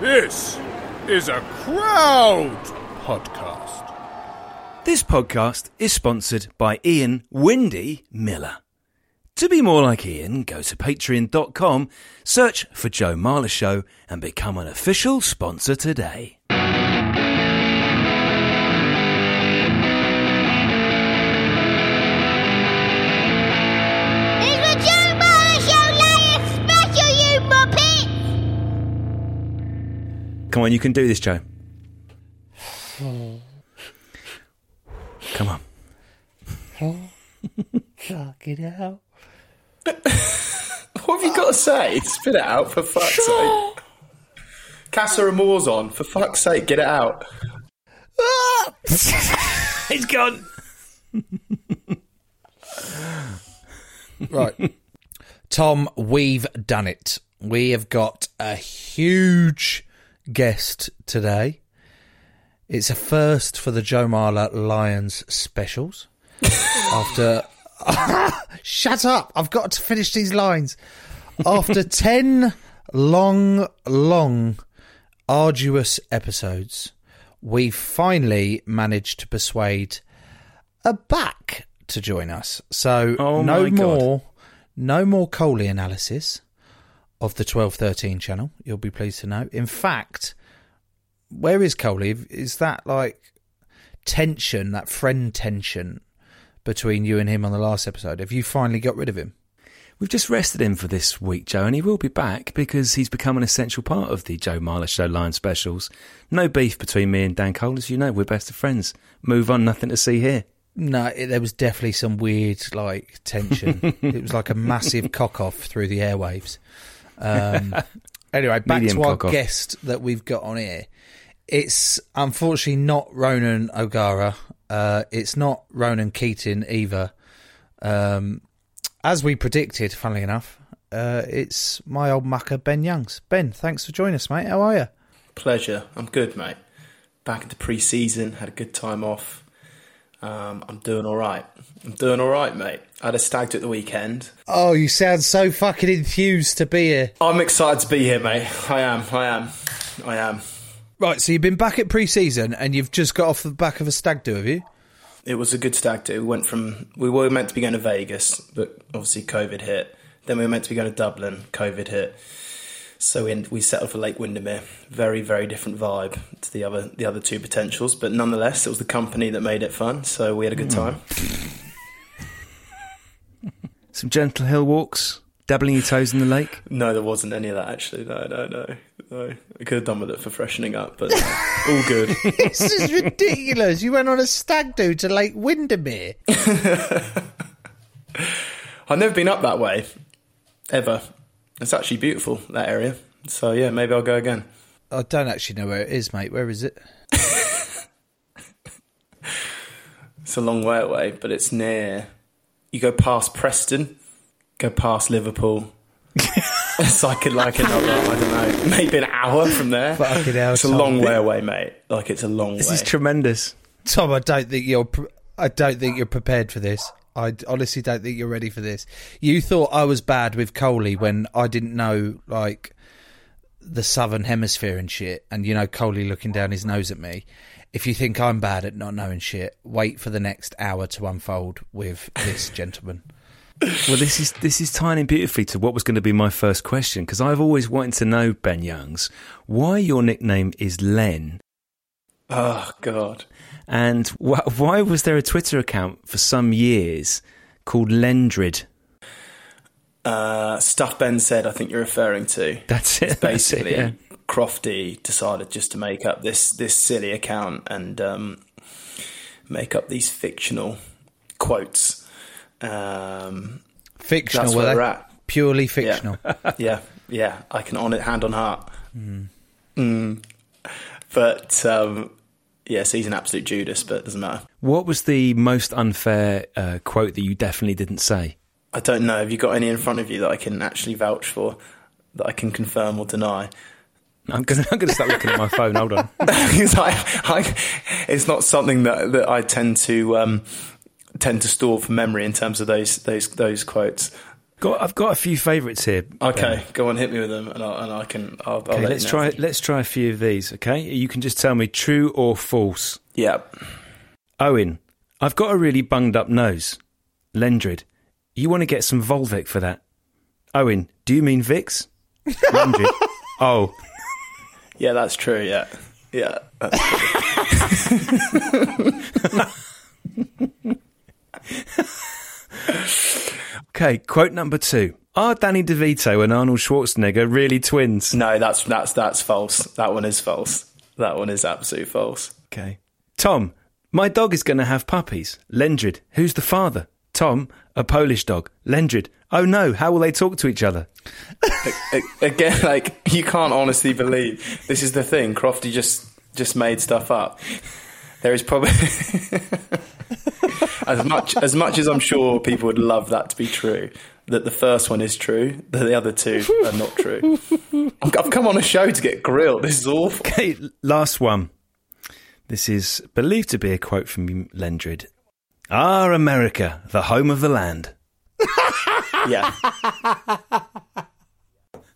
This is a crowd podcast. This podcast is sponsored by Ian Windy Miller. To be more like Ian, go to patreon.com, search for Joe Marler Show, and become an official sponsor today. Come on, you can do this, Joe. Come on. Fuck it out. What have you got to say? Spit it out, for fuck's sake. Casa Amor's on, for fuck's sake, get it out. It's gone. Right. Tom, we've done it. We have got a huge guest today. It's a first for the Joe Marler Lions specials. After. Shut up! I've got to finish these lines. After 10 long, long, arduous episodes, we finally managed to persuade a back to join us. So Oh no my God. more, no more Coley analysis of the twelve thirteen channel. You'll be pleased to know. In fact, where is Coley? Is that like tension, that friend tension between you and him on the last episode? Have you finally got rid of him? We've just rested him for this week, Joe, and he will be back because he's become an essential part of the Joe Marler Show Lion specials. No beef between me and Dan Cole, as you know, we're best of friends. Move on, nothing to see here. No, it, there was definitely some weird like tension. it was like a massive cock off through the airwaves. Um, anyway, back Medium to our cock-off. guest that we've got on here. It's unfortunately not Ronan O'Gara. Uh, it's not Ronan Keating either. Um, as we predicted, funnily enough, uh, it's my old mucker Ben Youngs. Ben, thanks for joining us, mate. How are you? Pleasure. I'm good, mate. Back into pre season, had a good time off. Um, I'm doing all right. I'm doing all right, mate. I had a stag do at the weekend. Oh, you sound so fucking enthused to be here. I'm excited to be here, mate. I am. I am. I am. Right, so you've been back at pre-season and you've just got off the back of a stag do, have you? It was a good stag do. We went from we were meant to be going to Vegas, but obviously COVID hit. Then we were meant to be going to Dublin. COVID hit. So we, we settled for Lake Windermere. Very, very different vibe to the other the other two potentials, but nonetheless, it was the company that made it fun. So we had a good hmm. time. Some gentle hill walks, dabbling your toes in the lake. No, there wasn't any of that actually. No, no, no, no. I could have done with it for freshening up, but no, all good. this is ridiculous. You went on a stag do to Lake Windermere. I've never been up that way ever. It's actually beautiful that area. So yeah, maybe I'll go again. I don't actually know where it is, mate. Where is it? It's a long way away, but it's near. You go past Preston, go past Liverpool. it's like a, like another, I don't know, maybe an hour from there. Fucking hell, it's a Tom. long way away, mate. Like it's a long This way. is tremendous. Tom, I don't think you're. I don't think you're prepared for this. I honestly don't think you're ready for this. You thought I was bad with Coley when I didn't know like the southern hemisphere and shit, and you know Coley looking down his nose at me. If you think I'm bad at not knowing shit, wait for the next hour to unfold with this gentleman. Well, this is this is tying in beautifully to what was going to be my first question because I've always wanted to know Ben Youngs why your nickname is Len oh god. and wh- why was there a Twitter account for some years called Lendrid? Uh, stuff Ben said. I think you're referring to. That's it. that's it, basically yeah. Crofty decided just to make up this this silly account and um, make up these fictional quotes. Um, Fictional, where they? we're at. Purely fictional. yeah, yeah. I can on it hand on heart. Mm. But um, yes, he's an absolute Judas, but it doesn't matter. What was the most unfair uh, quote that you definitely didn't say? I don't know. Have you got any in front of you that I can actually vouch for, that I can confirm or deny? I'm gonna, I'm gonna start looking at my phone. Hold on. Because I, I, it's not something that, that I tend to um, tend to store for memory in terms of those those those quotes. Got, I've got a few favourites here. Okay, Ben. go on, hit me with them, and I, and I can. I'll, I'll Okay, let let's you know. try. Let's try a few of these. Okay, you can just tell me true or false. Yeah, Owen, I've got a really bunged up nose. Lendrid, you want to get some Volvic for that? Owen, do you mean Vicks? Lendrid, oh, yeah, that's true. Yeah, yeah. Okay. Quote number two: Are Danny DeVito and Arnold Schwarzenegger really twins? no, that's that's that's false. That one is false. That one is absolute false. Okay. Tom, my dog is going to have puppies. Lendrid, who's the father? Tom, a Polish dog. Lendrid, oh no, how will they talk to each other? Again, like you can't honestly believe this is the thing. Crofty just just made stuff up. There is probably as much as much as I'm sure people would love that to be true. That the first one is true, that the other two are not true. I've come on a show to get grilled. This is awful. Okay, last one. This is believed to be a quote from Lendrid. Ah, America, the home of the land. Yeah.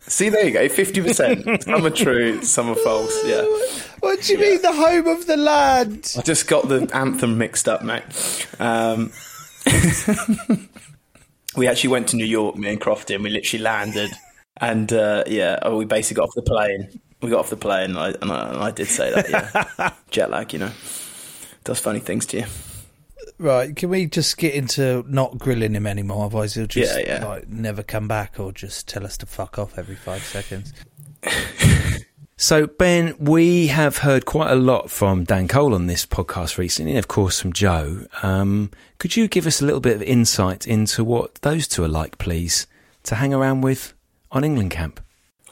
See, there you go. Fifty percent. Some are true, some are false. Yeah. What do you mean, the home of the land? I just got the anthem mixed up, mate. Um, we actually went to New York, me and Crofty, and we literally landed. And uh, yeah, oh, we basically got off the plane. We got off the plane, and I, and I, and I did say that, yeah. Jet lag, you know, does funny things to you. Right, can we just get into not grilling him anymore? Otherwise, he'll just Yeah, yeah. like never come back, or just tell us to fuck off every five seconds. So, Ben, we have heard quite a lot from Dan Cole on this podcast recently, and of course from Joe. Um, could you give us a little bit of insight into what those two are like, please, to hang around with on England camp?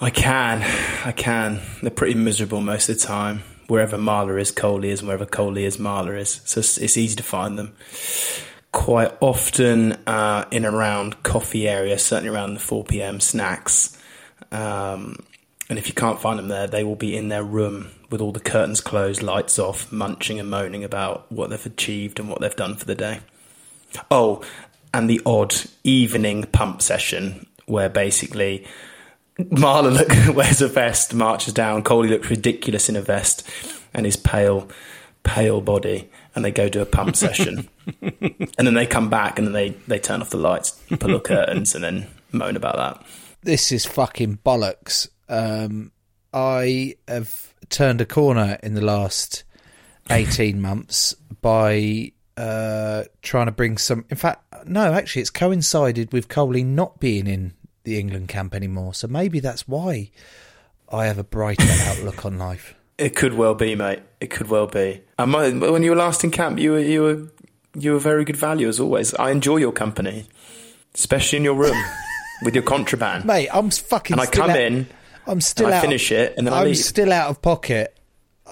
I can, I can. They're pretty miserable most of the time. Wherever Marler is, Coley is, and wherever Coley is, Marler is. So it's, it's easy to find them. Quite often uh, in around coffee area, certainly around the 4 p.m. snacks. Um, and if you can't find them there, they will be in their room with all the curtains closed, lights off, munching and moaning about what they've achieved and what they've done for the day. Oh, and the odd evening pump session where basically Marler look, wears a vest, marches down. Coley looks ridiculous in a vest and his pale, pale body, and they go do a pump session. and then they come back and then they, they turn off the lights, pull the curtains, and then moan about that. This is fucking bollocks. Um, I have turned a corner in the last eighteen months by uh, trying to bring some. In fact, no, actually, it's coincided with Coley not being in the England camp anymore. So maybe that's why I have a brighter outlook on life. It could well be, mate. It could well be. And when you were last in camp, you were you were you were very good value as always. I enjoy your company, especially in your room with your contraband. Mate, I'm fucking. and I still come out- in, I'm still I out. finish it, and then I I'm still out of pocket.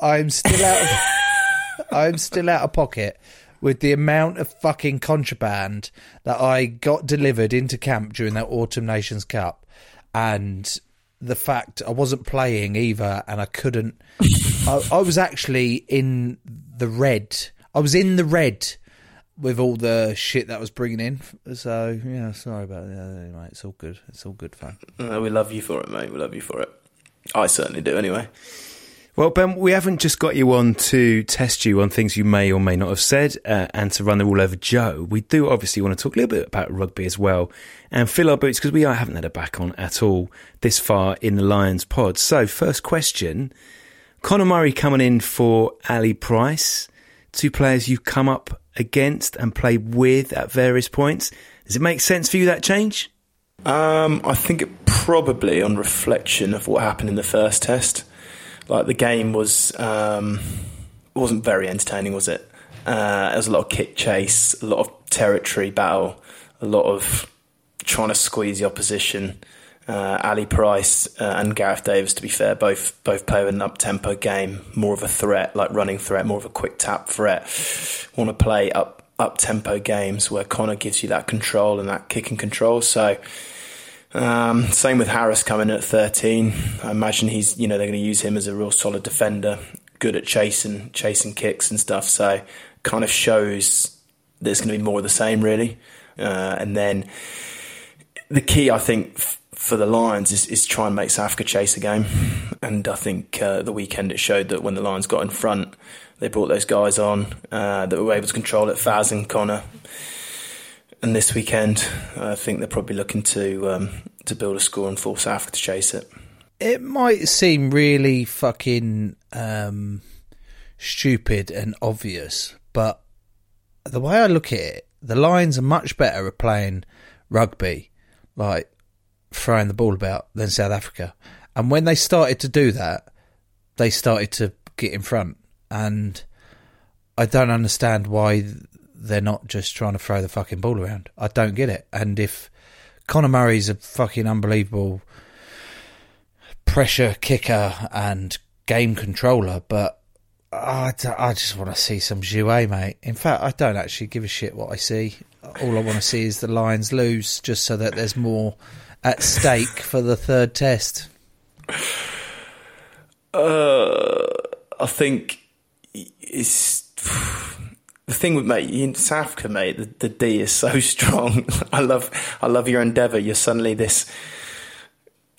I'm still out. Of, I'm still out of pocket with the amount of fucking contraband that I got delivered into camp during that Autumn Nations Cup, and the fact I wasn't playing either, and I couldn't. I, I was actually in the red. I was in the red with all the shit that I was bringing in. So yeah, sorry about that. Anyway, it's all good. It's all good fun. Uh, we love you for it, mate. We love you for it. I certainly do, anyway. Well, Ben, we haven't just got you on to test you on things you may or may not have said uh, and to run the all over Joe. We do obviously want to talk a little bit about rugby as well and fill our boots because we haven't had a back on at all this far in the Lions pod. So, first question Conor Murray coming in for Ali Price, two players you've come up against and played with at various points. Does it make sense for you that change? Um, I think it probably on reflection of what happened in the first test. Like the game was um, wasn't very entertaining, was it? Uh, there was a lot of kick chase, a lot of territory battle, a lot of trying to squeeze the opposition. Uh, Ali Price uh, and Gareth Davies, to be fair, both both play an up tempo game, more of a threat, like running threat, more of a quick tap threat. Want to play up up tempo games where Conor gives you that control and that kick and control. So um, same with Harris coming at 13. I imagine he's, you know, they're going to use him as a real solid defender, good at chasing, chasing kicks and stuff. So kind of shows there's going to be more of the same, really. Uh, and then the key, I think, f- for the Lions is, is try and make Africa chase a game. And I think uh, the weekend it showed that when the Lions got in front, they brought those guys on uh, that were able to control it, Faz and Conor and this weekend, I think they're probably looking to um, to build a score and force Africa to chase it. It might seem really fucking um, stupid and obvious, but the way I look at it, the Lions are much better at playing rugby, like throwing the ball about, than South Africa. And when they started to do that, they started to get in front. And I don't understand why they're not just trying to throw the fucking ball around. I don't get it. And if Conor Murray's a fucking unbelievable pressure kicker and game controller, but I, I just want to see some jouer, mate. In fact, I don't actually give a shit what I see. All I want to see is the Lions lose, just so that there's more at stake for the third test. Uh, I think it's the thing with mate in South Africa, mate. The, the D is so strong. I love, I love your endeavour. You're suddenly this.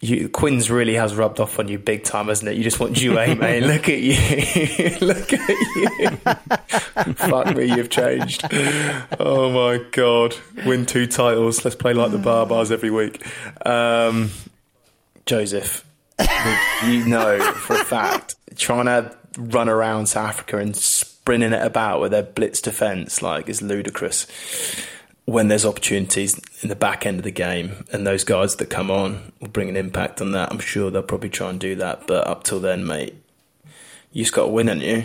You, Quins really has rubbed off on you big time, hasn't it? You just want Jouer, mate. Look at you. Look at you. Fuck me, you've changed. Oh my god. Win two titles. Let's play like the Baa-Baas every week. Um, Joseph, you know for a fact, trying to run around South Africa and sprinting it about with their blitz defence like is ludicrous. When there's opportunities in the back end of the game, and those guys that come on will bring an impact on that, I'm sure they'll probably try and do that. But up till then, mate, you just got to win, haven't you?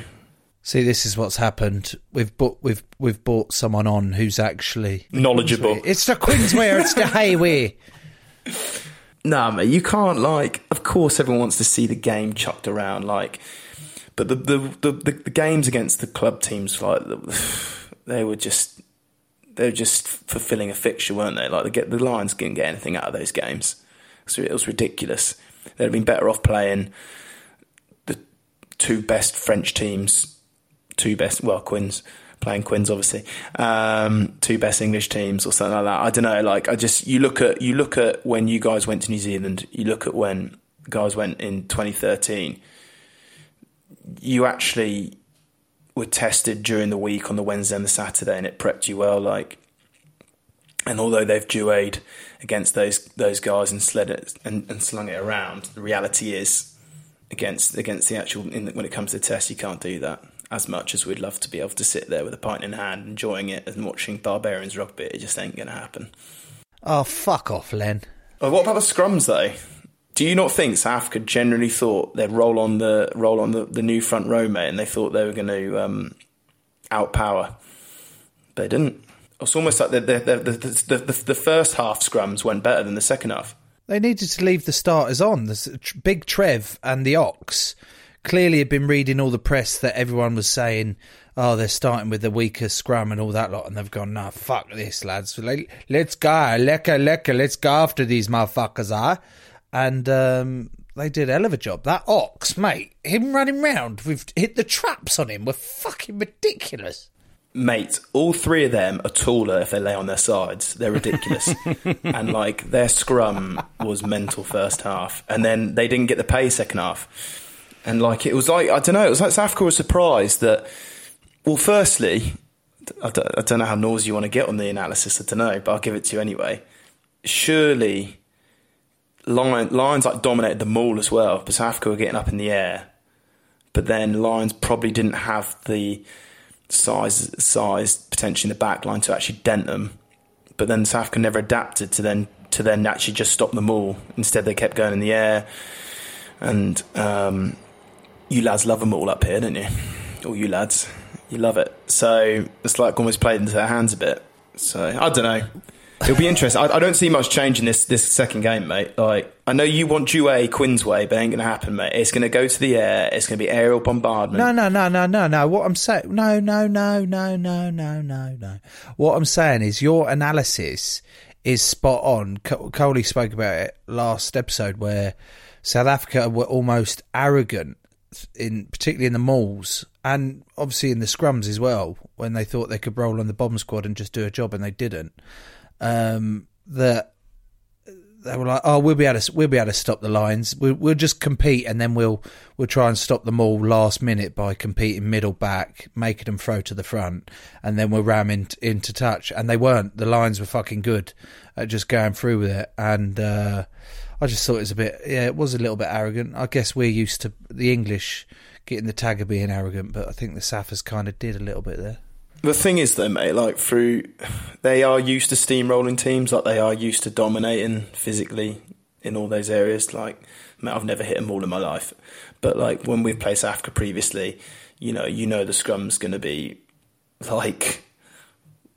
See, this is what's happened. We've bought we've we've bought someone on who's actually Knowledgeable. It's the Queensware. it's the Hayway. Nah, mate, you can't like. Of course, everyone wants to see the game chucked around, like. But the the the, the, the games against the club teams, like they were just they were just fulfilling a fixture, weren't they? Like the the Lions didn't get anything out of those games, so it was ridiculous. They'd have been better off playing the two best French teams, two best well Quins playing Quins obviously, um, two best English teams or something like that. I don't know. Like I just you look at you look at when you guys went to New Zealand, you look at when guys went in 2013. You actually were tested during the week on the Wednesday and the Saturday, and it prepped you well. Like, and although they've duade against those those guys and sled it and, and slung it around, the reality is against against the actual in the, when it comes to tests, you can't do that as much as we'd love to be able to sit there with a pint in hand, enjoying it and watching barbarians rugby. It just ain't going to happen. Oh fuck off, Len. Oh, what about the scrums though? Do you not think South Africa generally thought they'd roll on the roll on the, the new front row, mate, and they thought they were going to um, outpower? They didn't. It's almost like the the, the, the, the, the first half scrums went better than the second half. They needed to leave the starters on. There's Big Trev and the Ox clearly had been reading all the press that everyone was saying, oh, they're starting with the weaker scrum and all that lot, and they've gone, nah, fuck this, lads. Let's go, lekker, lekker, let's go after these motherfuckers, are. And um, they did a hell of a job. That Ox, mate, him running round, we've hit the traps on him, were fucking ridiculous. Mate, all three of them are taller if they lay on their sides. They're ridiculous. and like their scrum was mental first half. And then they didn't get the pay second half. And like it was like I don't know, it was like South Africa was surprised that well, firstly, I don't, I don't know how noisy you want to get on the analysis, I don't know, but I'll give it to you anyway. Surely Lions, like dominated the maul as well, but South Africa were getting up in the air. But then Lions probably didn't have the size size potentially in the back line to actually dent them. But then South Africa never adapted to then to then actually just stop the maul. Instead, they kept going in the air. And um, you lads love them all up here, don't you? All you lads, you love it. So it's like almost played into their hands a bit. So I don't know. It'll be interesting. I, I don't see much change in this this second game, mate. Like I know you want Douay Quins way, but it ain't to happen, mate. It's to go to the air. It's to be aerial bombardment. No, no, no, no, no, no. What I'm saying, no, no, no, no, no, no, no, no. What I'm saying is your analysis is spot on. Co- Coley spoke about it last episode where South Africa were almost arrogant in particularly in the mauls and obviously in the scrums as well when they thought they could roll on the bomb squad and just do a job and they didn't. Um, that they were like, "Oh, we'll be able to we'll be able to stop the Lions. We'll, we'll just compete, and then we'll we'll try and stop them all last minute by competing middle back, making them throw to the front, and then we'll ram in, into touch." And they weren't. The Lions were fucking good at just going through with it, and uh, I just thought it was a bit. Yeah, it was a little bit arrogant. I guess we're used to the English getting the tag of being arrogant, but I think the Saffers kind of did a little bit there. The thing is, though, mate, like through, they are used to steamrolling teams. Like they are used to dominating physically in all those areas. Like, mate, I've never hit them all in my life, but like when we've played South Africa previously, you know, you know the scrum's going to be like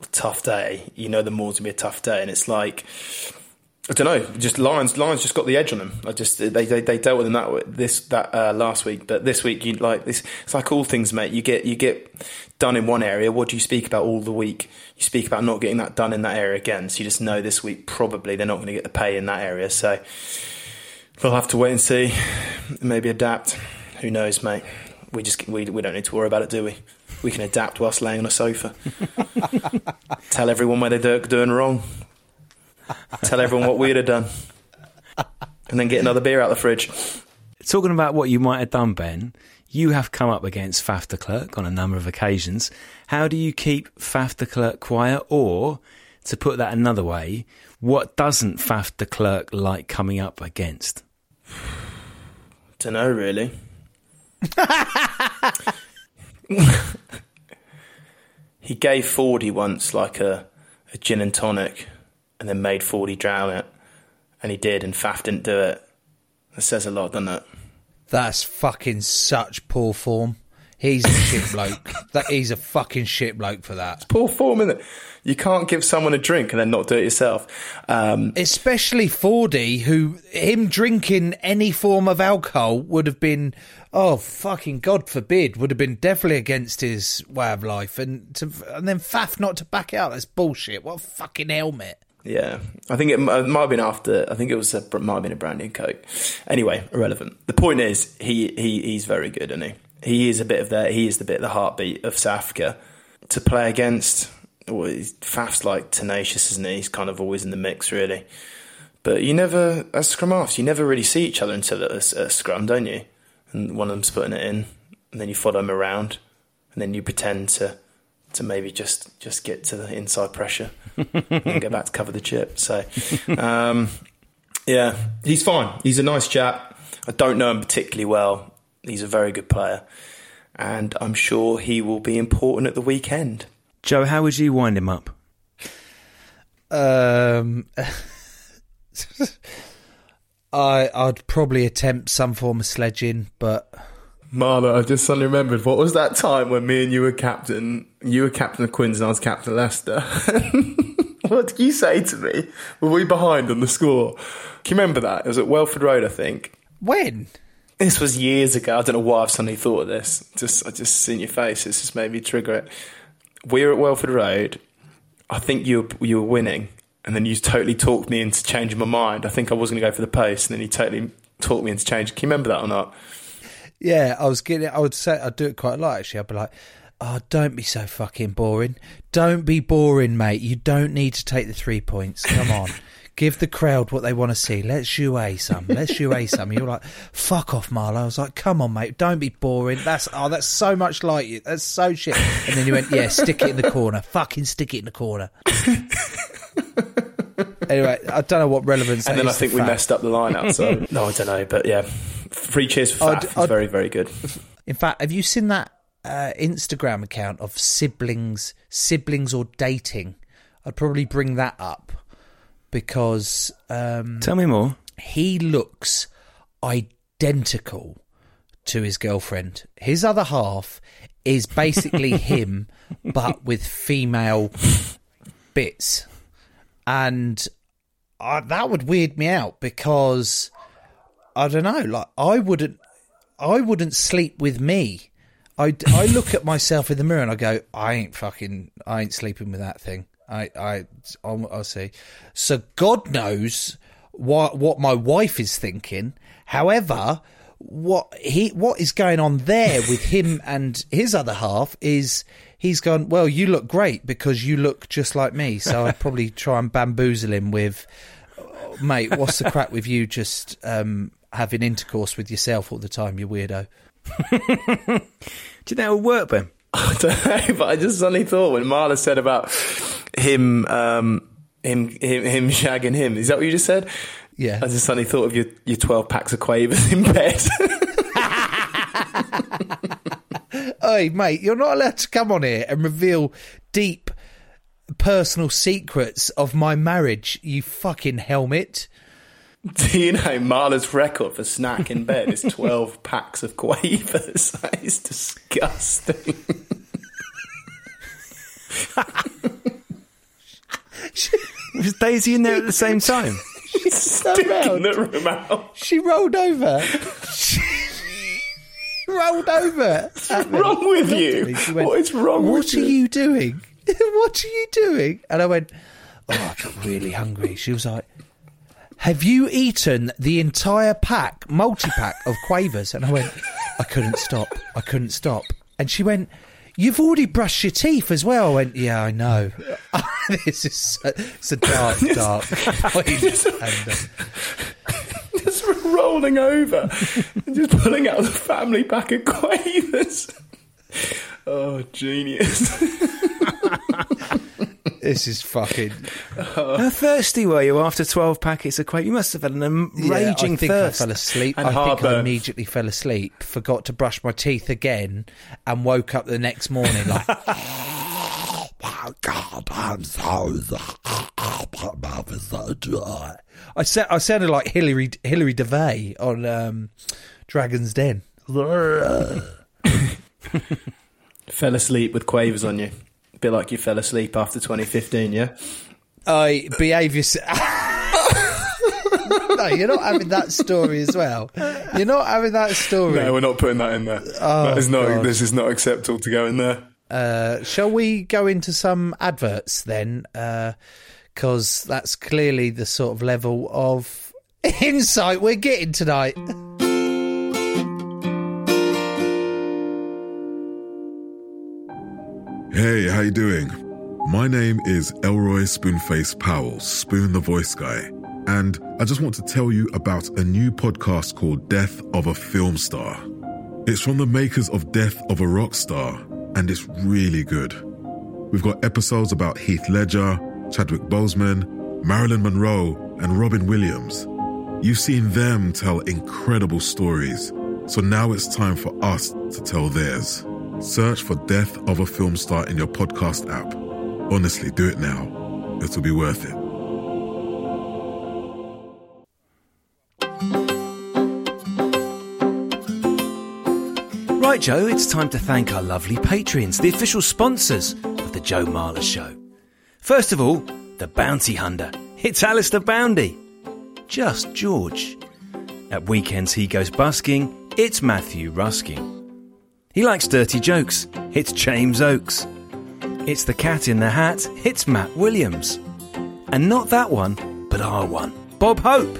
a tough day. You know the more's going to be a tough day, and it's like. I don't know. Just Lions. Lions just got the edge on them. I just they they, they dealt with them that this that uh, last week, but this week you like this. It's like all things, mate. You get you get done in one area. What do you speak about all the week? You speak about not getting that done in that area again. So you just know this week probably they're not going to get the pay in that area. So we'll have to wait and see. Maybe adapt. Who knows, mate? We just we we don't need to worry about it, do we? We can adapt whilst laying on a sofa. Tell everyone where they're doing wrong. Tell everyone what we'd have done. And then get another beer out of the fridge. Talking about what you might have done, Ben, you have come up against Faf de Klerk on a number of occasions. How do you keep Faf de Klerk quiet? Or, to put that another way, what doesn't Faf de Klerk like coming up against? Don't know, really. he gave Fordy once like a, a gin and tonic and then made Fordy drown it. And he did, and Faf didn't do it. That says a lot, doesn't it? That's fucking such poor form. He's a shit bloke. That he's a fucking shit bloke for that. It's Poor form, isn't it? You can't give someone a drink and then not do it yourself. Um, Especially Fordy, who him drinking any form of alcohol would have been, oh fucking God forbid, would have been definitely against his way of life, and to and then Faf not to back out. That's bullshit. What a fucking helmet. Yeah, I think it, it uh, might have been after. I think it was a, might have been a brand new Coke. Anyway, irrelevant. The point is, he, he he's very good, isn't he? He is a bit of the he is the bit of the heartbeat of South Africa to play against. Well, Faf's like tenacious, isn't he? He's kind of always in the mix, really. But you never, as scrum halves, you never really see each other until at a, a scrum, don't you? And one of them's putting it in, and then you follow them around, and then you pretend to to maybe just just get to the inside pressure and go back to cover the chip. So, um, yeah, he's fine. He's a nice chap. I don't know him particularly well. He's a very good player, and I'm sure he will be important at the weekend. Joe, how would you wind him up? Um, I I'd probably attempt some form of sledging, but Marler, I just suddenly remembered what was that time when me and you were captain? You were captain of Quins and I was captain of Leicester. what did you say to me? Were we behind on the score? Can you remember that? It was at Welford Road, I think. when? This was years ago. I don't know why I've suddenly thought of this. Just I just seen your face. It's just made me trigger it. We were at Welford Road. I think you were, you were winning, and then you totally talked me into changing my mind. I think I was going to go for the post, and then you totally talked me into changing. Can you remember that or not? Yeah, I was getting. I would say I'd do it quite a lot. Actually, I'd be like, "Oh, don't be so fucking boring. Don't be boring, mate. You don't need to take the three points. Come on." Give the crowd what they want to see. Let's jouer some. Let's jouer some. You're like, fuck off, Marlo. I was like, come on, mate. Don't be boring. That's oh, that's so much like you. That's so shit. And then you went, yeah, stick it in the corner. Fucking stick it in the corner. anyway, I don't know what relevance. And that then I is to think we fact. messed up the line out. So no, I don't know, but yeah, free cheers for I'd- Faf. He's I'd- very very good. In fact, have you seen that uh, Instagram account of siblings, siblings or dating? I'd probably bring that up because um, Tell me more. he looks identical to his girlfriend. His other half is basically him, but with female bits. and I, that would weird me out because I don't know. Like I wouldn't, I wouldn't sleep with me. I, I look at myself in the mirror and I go, I ain't fucking, I ain't sleeping with that thing. I I I'll, I'll see. So God knows what what my wife is thinking. However, what he what is going on there with him and his other half is he's gone. Well, you look great because you look just like me. So I'd probably try and bamboozle him with, "Oh, mate. What's the crack with you just um, having intercourse with yourself all the time? You weirdo. Do you think it'll work, Ben? I don't know, but I just suddenly thought when Marler said about him, um, him, him, him shagging him. Is that what you just said? Yeah. I just suddenly thought of your, your 12 packs of quavers in bed. Hey, mate, you're not allowed to come on here and reveal deep personal secrets of my marriage, you fucking helmet. Do you know Marler's record for snack in bed is 12 packs of quavers? That is disgusting. Was Daisy in there at the same time? Sticking the room out. She rolled over. she rolled over. What's wrong with you? Went, what is wrong What are you? you doing? what are you doing? And I went, Oh, I got really hungry. She was like, Have you eaten the entire pack, multi pack of quavers? And I went, I couldn't stop. I couldn't stop. And she went, You've already brushed your teeth as well. I went, Yeah, I know. this is so, it's a dark, dark point. And, uh, Just rolling over and just pulling out the family pack of quavers. Oh, genius. This is fucking. How thirsty were you after 12 packets of quake? You must have had an am- Yeah, raging I think thirst. I fell asleep. And I think I heartburn. immediately fell asleep, forgot to brush my teeth again, and woke up the next morning like, oh my god, I'm so my mouth is so dry. I sa- I sounded like Hillary Hilary Devey on um, Dragon's Den. fell asleep with quavers on you. A bit like you fell asleep after 2015, yeah? I behave yourself. no, you're not having that story as well. You're not having that story. No, we're not putting that in there. Oh, that is not. God. This is not acceptable to go in there. Uh, shall we go into some adverts then? Because that's clearly the sort of level of insight we're getting tonight. Hey, how you doing? My name is Elroy Spoonface Powell, Spoon the Voice Guy, and I just want to tell you about a new podcast called Death of a Film Star. It's from the makers of Death of a Rock Star, and it's really good. We've got episodes about Heath Ledger, Chadwick Boseman, Marilyn Monroe, and Robin Williams. You've seen them tell incredible stories, so now it's time for us to tell theirs. Search for Death of a Film Star in your podcast app. Honestly, do it now. It'll be worth it. Right, Joe, it's time to thank our lovely patrons, the official sponsors of the Joe Marler Show. First of all, the Bounty Hunter. It's Alistair Boundy. Just George. At weekends he goes busking. It's Matthew Rusking. He likes dirty jokes. It's James Oakes. It's the cat in the hat. It's Matt Williams. And not that one, but our one, Bob Hope.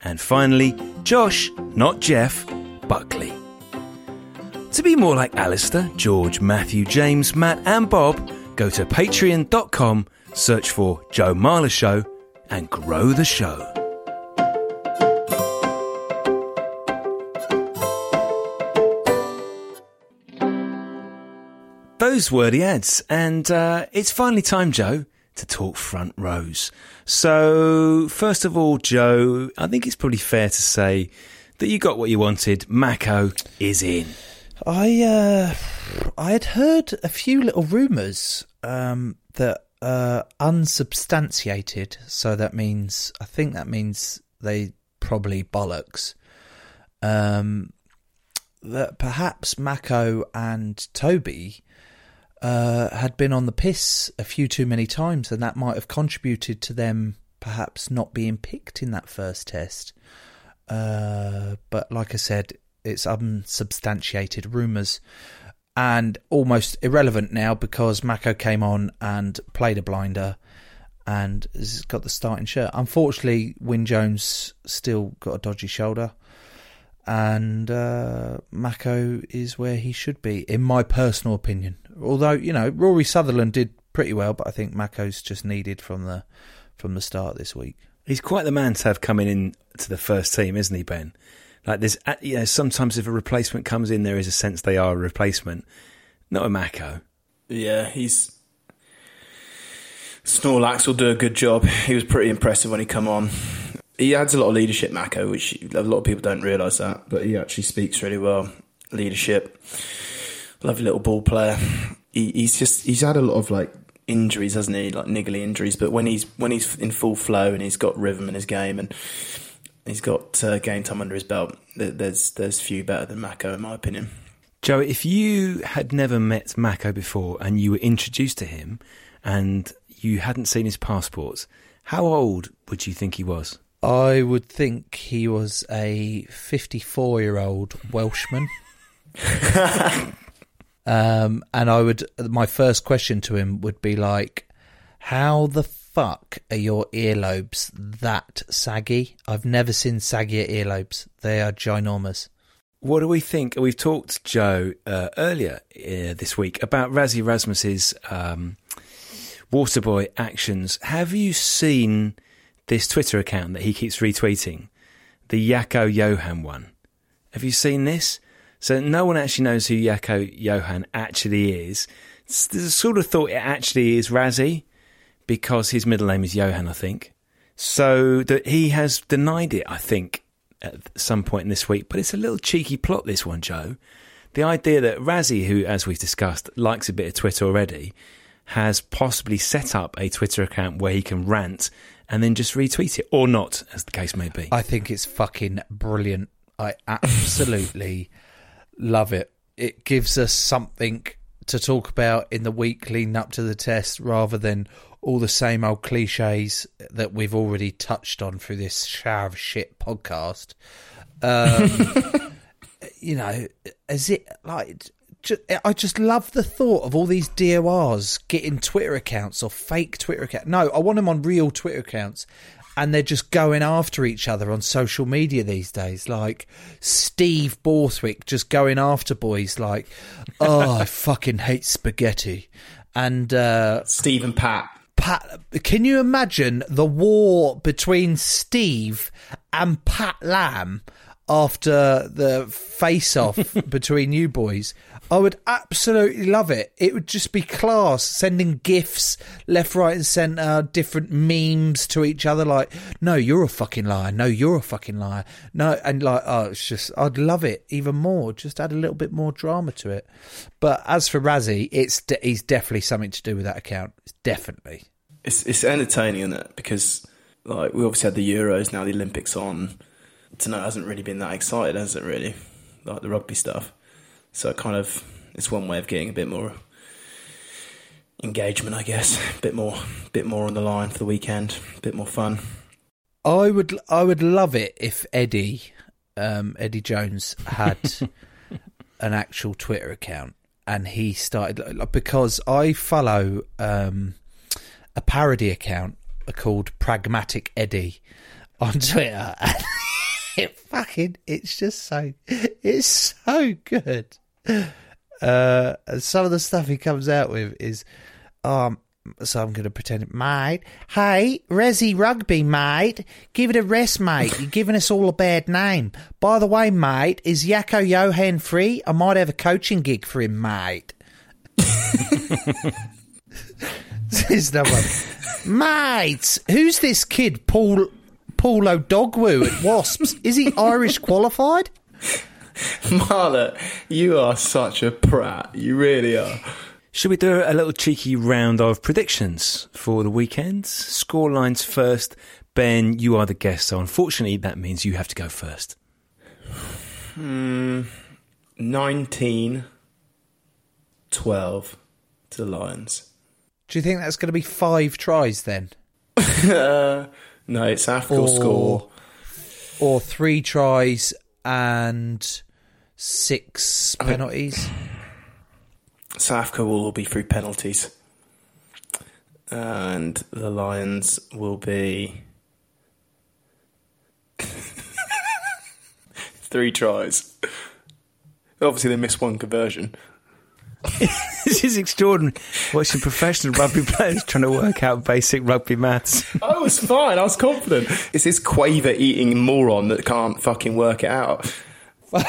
And finally, Josh, not Jeff, Buckley. To be more like Alistair, George, Matthew, James, Matt, and Bob, go to patreon.com, search for Joe Marler Show, and grow the show. Those the ads, and uh, it's finally time, Joe, to talk front rows. So, first of all, Joe, I think it's probably fair to say that you got what you wanted. Mako is in. I uh, I had heard a few little rumours um, that uh, unsubstantiated. So that means I think that means they probably bollocks. Um, that perhaps Mako and Toby uh, had been on the piss a few too many times, and that might have contributed to them perhaps not being picked in that first test. Uh, but like I said, it's unsubstantiated rumours and almost irrelevant now because Mako came on and played a blinder and has got the starting shirt. Unfortunately, Wyn Jones still got a dodgy shoulder, and uh, Mako is where he should be, in my personal opinion. Although you know Rory Sutherland did pretty well, but I think Mako's just needed from the from the start this week. He's quite the man to have coming in to the first team, isn't he, Ben? Like there's, uh, you know, sometimes if a replacement comes in, there is a sense they are a replacement. Not a Mako. Yeah, he's Snorlax will do a good job. He was pretty impressive when he come on. He adds a lot of leadership, Mako, which a lot of people don't realise that, but he actually speaks really well. Leadership, lovely little ball player. He, he's just he's had a lot of like injuries, hasn't he? Like niggly injuries, but when he's when he's in full flow and he's got rhythm in his game and he's got uh, game time under his belt, there's there's few better than Mako in my opinion. Joe, if you had never met Mako before and you were introduced to him and you hadn't seen his passports, how old would you think he was? I would think he was a 54 year old Welshman. um, and I would, my first question to him would be like, how the fuck are your earlobes that saggy? I've never seen saggier earlobes. They are ginormous. What do we think? We've talked, Joe, uh, earlier uh, this week about Rassie Erasmus's um, Waterboy actions. Have you seen this Twitter account that he keeps retweeting? The Jaco Johan one. Have you seen this? So no one actually knows who Jaco Johan actually is. There's a sort of thought it actually is Rassie because his middle name is Johan, I think. So that he has denied it, I think, at some point in this week. But it's a little cheeky plot, this one, Joe. The idea that Rassie, who, as we've discussed, likes a bit of Twitter already, has possibly set up a Twitter account where he can rant and then just retweet it, or not, as the case may be. I think it's fucking brilliant. I absolutely love it. It gives us something to talk about in the week leading up to the test rather than all the same old cliches that we've already touched on through this shower of shit podcast. Um, you know, is it like I just love the thought of all these DORs getting Twitter accounts or fake Twitter accounts. No, I want them on real Twitter accounts. And they're just going after each other on social media these days. Like Steve Borthwick just going after boys like, oh, I fucking hate spaghetti. And uh, Steve and Pat. Pat, can you imagine the war between Steve and Pat Lam after the face off between you boys? I would absolutely love it. It would just be class, sending gifs left, right, and centre, different memes to each other. Like, no, you're a fucking liar. No, you're a fucking liar. No, and like, oh, it's just, I'd love it even more. Just add a little bit more drama to it. But as for Rassie, it's de- he's definitely something to do with that account. It's definitely. It's it's entertaining, isn't it? Because like we obviously had the Euros, now the Olympics on. Tonight hasn't really been that excited, has it? Really, like the rugby stuff. So it kind of it's one way of getting a bit more engagement, I guess. A bit more, bit more on the line for the weekend. A bit more fun. I would, I would love it if Eddie, um, Eddie Jones had an actual Twitter account and he started because I follow um, a parody account called Pragmatic Eddie on Twitter. It fucking, it's just so, it's so good. Uh, some of the stuff he comes out with is, um, so I'm going to pretend, it, mate. Hey, Rassie Rugby, mate. Give it a rest, mate. You're giving us all a bad name. By the way, mate, is Jaco Johan free? I might have a coaching gig for him, mate. There's no one. Mate, who's this kid, Paul Paolo Odogwu at Wasps? Is he Irish qualified? Marler, you are such a prat. You really are. Should we do a little cheeky round of predictions for the weekend? Score lines first. Ben, you are the guest, so unfortunately that means you have to go first. Hmm, 19 12 to the Lions. Do you think that's going to be five tries then? uh, no, South Africa Or- score. Or three tries and six penalties? South Africa will all be through penalties. And the Lions will be. Three tries. Obviously, they missed one conversion. this is extraordinary. Watching professional rugby players trying to work out basic rugby maths. I was fine. I was confident. It's this quaver eating moron that can't fucking work it out.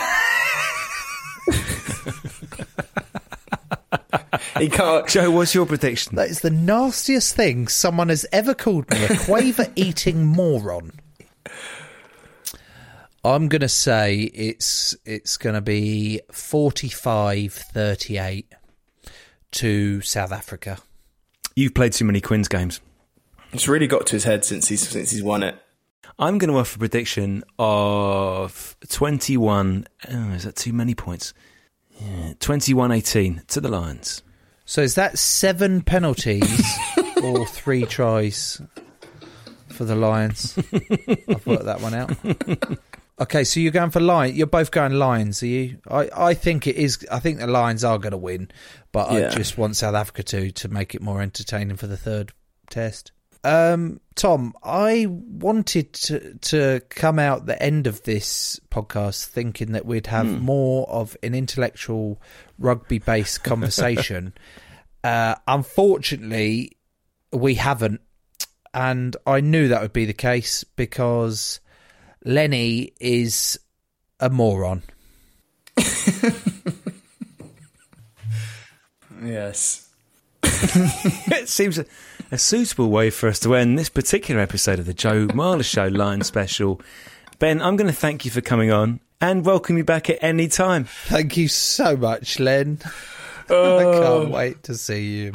he can't. Joe, what's your prediction? That is the nastiest thing someone has ever called me a quaver eating moron. I'm going to say it's it's going to be 45-38 to South Africa. You've played too many Quins games. It's really got to his head since he's since he's won it. I'm going to offer a prediction of 21. Oh, is that too many points? Yeah, 21 18 to the Lions. So is that seven penalties or three tries for the Lions? I've worked that one out. Okay, so you're going for Lions. You're both going Lions, are you? I, I think it is. I think the Lions are going to win, but Yeah. I just want South Africa to to make it more entertaining for the third test. Um, Tom, I wanted to to come out the end of this podcast thinking that we'd have more of an intellectual rugby based conversation. uh, unfortunately, we haven't, and I knew that would be the case because Lenny is a moron. Yes. it seems a, a suitable way for us to end this particular episode of the Joe Marler Show Lion Special. Ben, I'm going to thank you for coming on and welcome you back at any time. Thank you so much, Len. I Oh. can't wait to see you.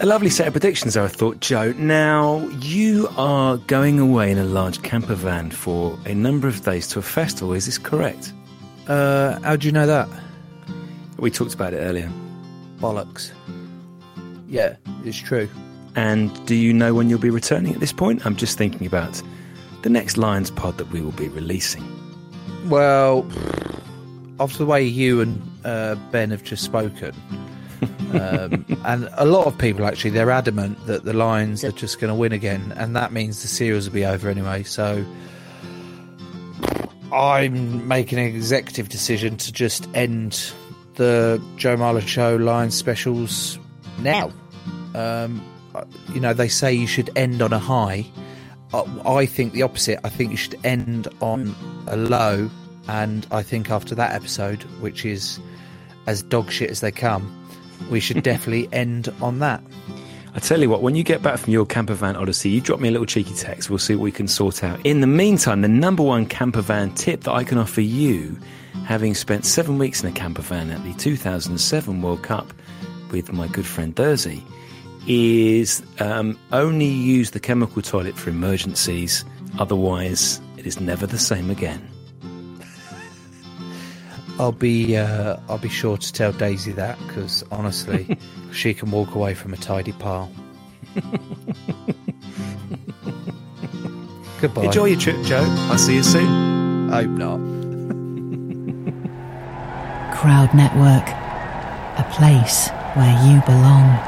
A lovely set of predictions, I thought, Joe. Now, you are going away in a large camper van for a number of days to a festival, is this correct? uh, how do you know that? We talked about it earlier. Bollocks. Yeah, it's true. And do you know when you'll be returning at this point? I'm just thinking about the next Lions pod that we will be releasing. Well, after the way you and uh, Ben have just spoken, um, and a lot of people actually, they're adamant that the Lions are just going to win again, and that means the series will be over anyway. So I'm making an executive decision to just end the Joe Marler Show Lions specials now. Um, you know, they say you should end on a high. I- I think the opposite. I think you should end on a low, and I think after that episode, which is as dog shit as they come, we should definitely end on that. I tell you what, when you get back from your camper van odyssey, you drop me a little cheeky text. We'll see what we can sort out. In the meantime, the number one camper van tip that I can offer you, having spent seven weeks in a camper van at the 2007 World Cup with my good friend Dersey, is um, only use the chemical toilet for emergencies. Otherwise, it is never the same again. I'll be uh, I'll be sure to tell Daisy that because honestly, she can walk away from a tidy pile. Goodbye. Enjoy your trip, Joe. I'll see you soon. Hope not. Crowd Network, a place where you belong.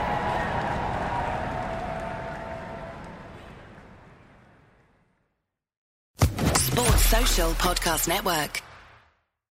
Sports Social Podcast Network.